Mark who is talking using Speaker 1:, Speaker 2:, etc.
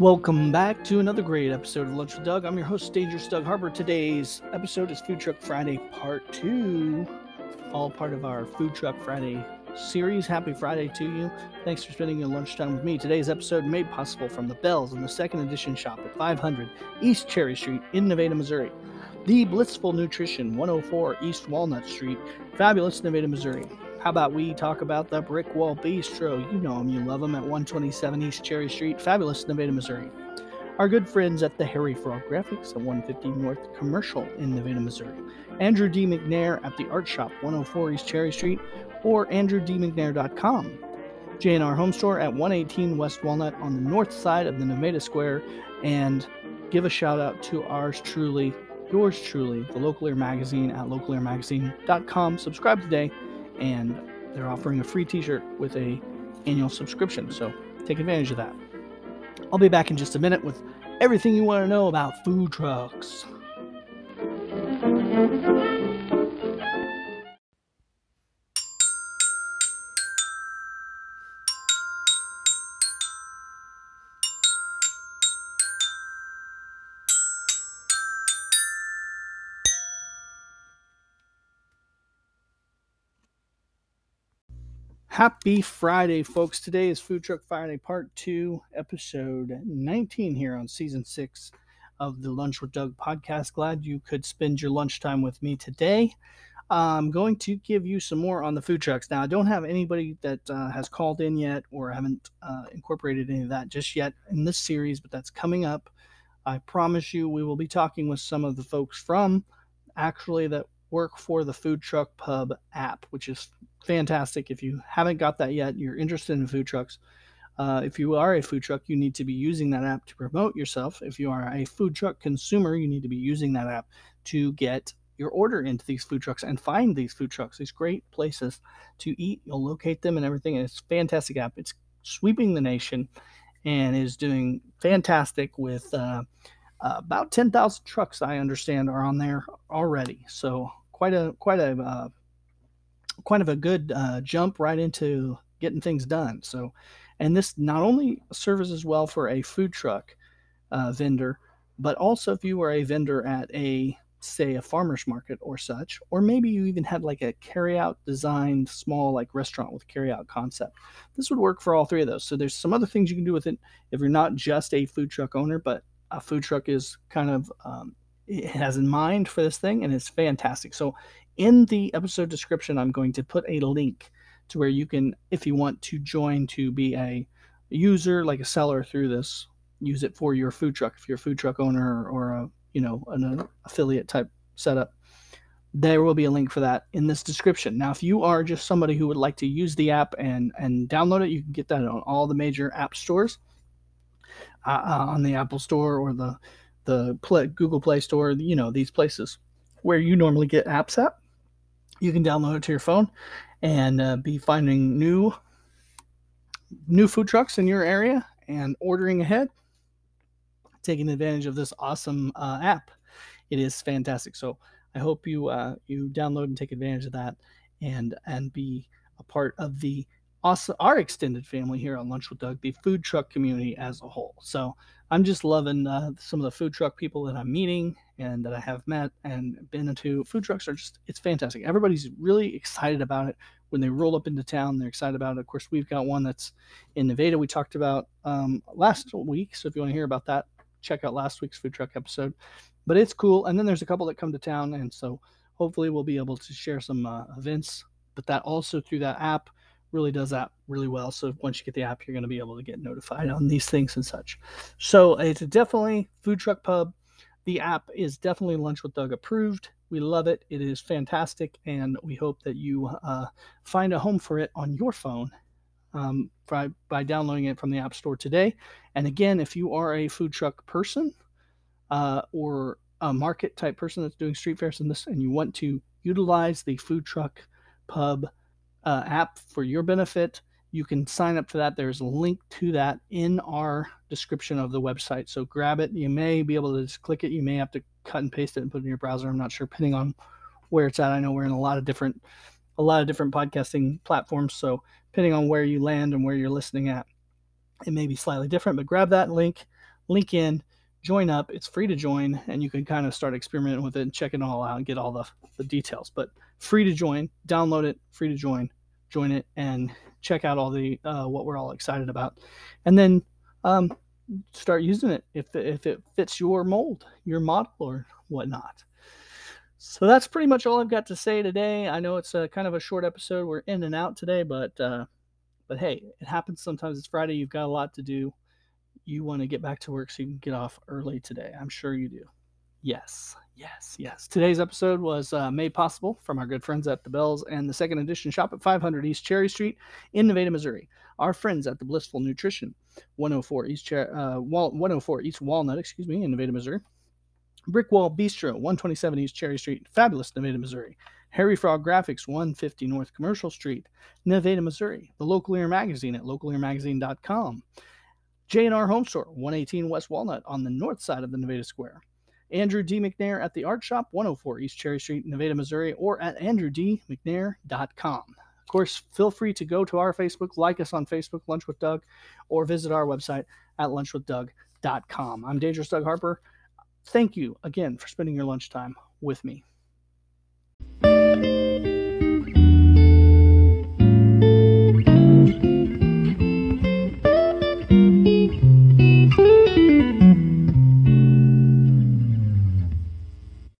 Speaker 1: Welcome back to another great episode of Lunch with Doug. I'm your host, Dangerous Doug Harbor. Today's episode is Food Truck Friday Part 2, all part of our Food Truck Friday series. Happy Friday to you. Thanks for spending your lunchtime with me. Today's episode made possible from the Bells in the second edition shop at 500 East Cherry Street in Nevada, Missouri. The Blissful Nutrition, 104 East Walnut Street, Fabulous, Nevada, Missouri. How about we talk about the Brick Wall Bistro? You know them, you love them at 127 East Cherry Street, Fabulous, Nevada, Missouri. Our good friends at the Harry Frog Graphics at 150 North Commercial in Nevada, Missouri. Andrew D. McNair at the Art Shop, 104 East Cherry Street, or andrewdmcnair.com. J&R Home Store at 118 West Walnut on the north side of the Nevada Square. And give a shout out to ours truly, yours truly, the Local Air Magazine at localairmagazine.com. Subscribe today and they're offering a free t-shirt with a annual subscription so take advantage of that. I'll be back in just a minute with everything you want to know about food trucks Happy Friday, folks. Today is Food Truck Friday, Part 2, Episode 19 here on Season 6 of the Lunch with Doug podcast. Glad you could spend your lunchtime with me today. I'm going to give you some more on the food trucks. Now, I don't have anybody that uh, has called in yet or haven't uh, incorporated any of that just yet in this series, but that's coming up. I promise you we will be talking with some of the folks from actually that work for the Food Truck Pub app, which is fantastic. If you haven't got that yet, you're interested in food trucks. Uh, if you are a food truck, you need to be using that app to promote yourself. If you are a food truck consumer, you need to be using that app to get your order into these food trucks and find these food trucks, these great places to eat. You'll locate them and everything. And it's fantastic app. It's sweeping the nation and is doing fantastic with uh, uh, about 10,000 trucks, I understand, are on there already. So quite a quite a uh, quite of a good uh, jump right into getting things done. So, and this not only serves as well for a food truck uh, vendor, but also if you were a vendor at a say a farmer's market or such, or maybe you even had like a carry-out designed small like restaurant with carry-out concept. This would work for all three of those. So there's some other things you can do with it if you're not just a food truck owner, but a food truck is kind of um, has in mind for this thing, and it's fantastic. So in the episode description, I'm going to put a link to where you can, if you want to join to be a user, like a seller through this, use it for your food truck. If you're a food truck owner or a, you know, an affiliate type setup, there will be a link for that in this description. Now, if you are just somebody who would like to use the app and and download it, you can get that on all the major app stores, uh, uh on the Apple Store or the the Play, Google Play Store. You know these places where you normally get apps at you can download it to your phone and uh, be finding new new food trucks in your area and ordering ahead taking advantage of this awesome uh, app it is fantastic so i hope you uh, you download and take advantage of that and and be a part of the awesome our extended family here on lunch with doug the food truck community as a whole so i'm just loving uh, some of the food truck people that i'm meeting and that I have met and been into. Food trucks are just, it's fantastic. Everybody's really excited about it when they roll up into town. They're excited about it. Of course, we've got one that's in Nevada we talked about um, last week. So if you want to hear about that, check out last week's food truck episode. But it's cool. And then there's a couple that come to town. And so hopefully we'll be able to share some uh, events. But that also through that app really does that really well. So once you get the app, you're going to be able to get notified on these things and such. So it's definitely food truck pub the app is definitely Lunch with Doug approved. We love it. It is fantastic, and we hope that you uh, find a home for it on your phone um, by, by downloading it from the App Store today. And again, if you are a food truck person uh, or a market type person that's doing street fairs and this, and you want to utilize the food truck pub uh, app for your benefit, you can sign up for that. There's a link to that in our description of the website. So grab it. You may be able to just click it. You may have to cut and paste it and put it in your browser. I'm not sure, depending on where it's at. I know we're in a lot of different, a lot of different podcasting platforms. So depending on where you land and where you're listening at, it may be slightly different. But grab that link, link in, join up. It's free to join, and you can kind of start experimenting with it and check it all out and get all the, the details. But free to join, download it, free to join, join it, and check out all the uh, what we're all excited about, and then um, start using it if if it fits your mold, your model, or whatnot. So that's pretty much all I've got to say today. I know it's a kind of a short episode. We're in and out today, but uh, but hey, it happens sometimes. It's Friday. You've got a lot to do. You want to get back to work so you can get off early today. I'm sure you do. Yes, yes, yes. Today's episode was uh, made possible from our good friends at the Bells and the Second Edition shop at 500 East Cherry Street in Nevada, Missouri. Our friends at the Blissful Nutrition, 104 East Cher- uh, Wal- 104 East Walnut, excuse me, in Nevada, Missouri. Brickwall Bistro, 127 East Cherry Street, Fabulous, Nevada, Missouri. Harry Frog Graphics, 150 North Commercial Street, Nevada, Missouri. The Local Ear Magazine at localearmagazine.com. J&R Home Store, 118 West Walnut on the north side of the Nevada Square. Andrew D. McNair at the Art Shop, 104 East Cherry Street, Nevada, Missouri, or at andrewdmcnair.com. Of course, feel free to go to our Facebook, like us on Facebook, Lunch with Doug, or visit our website at lunchwithdoug.com. I'm Dangerous Doug Harper. Thank you again for spending your lunchtime with me.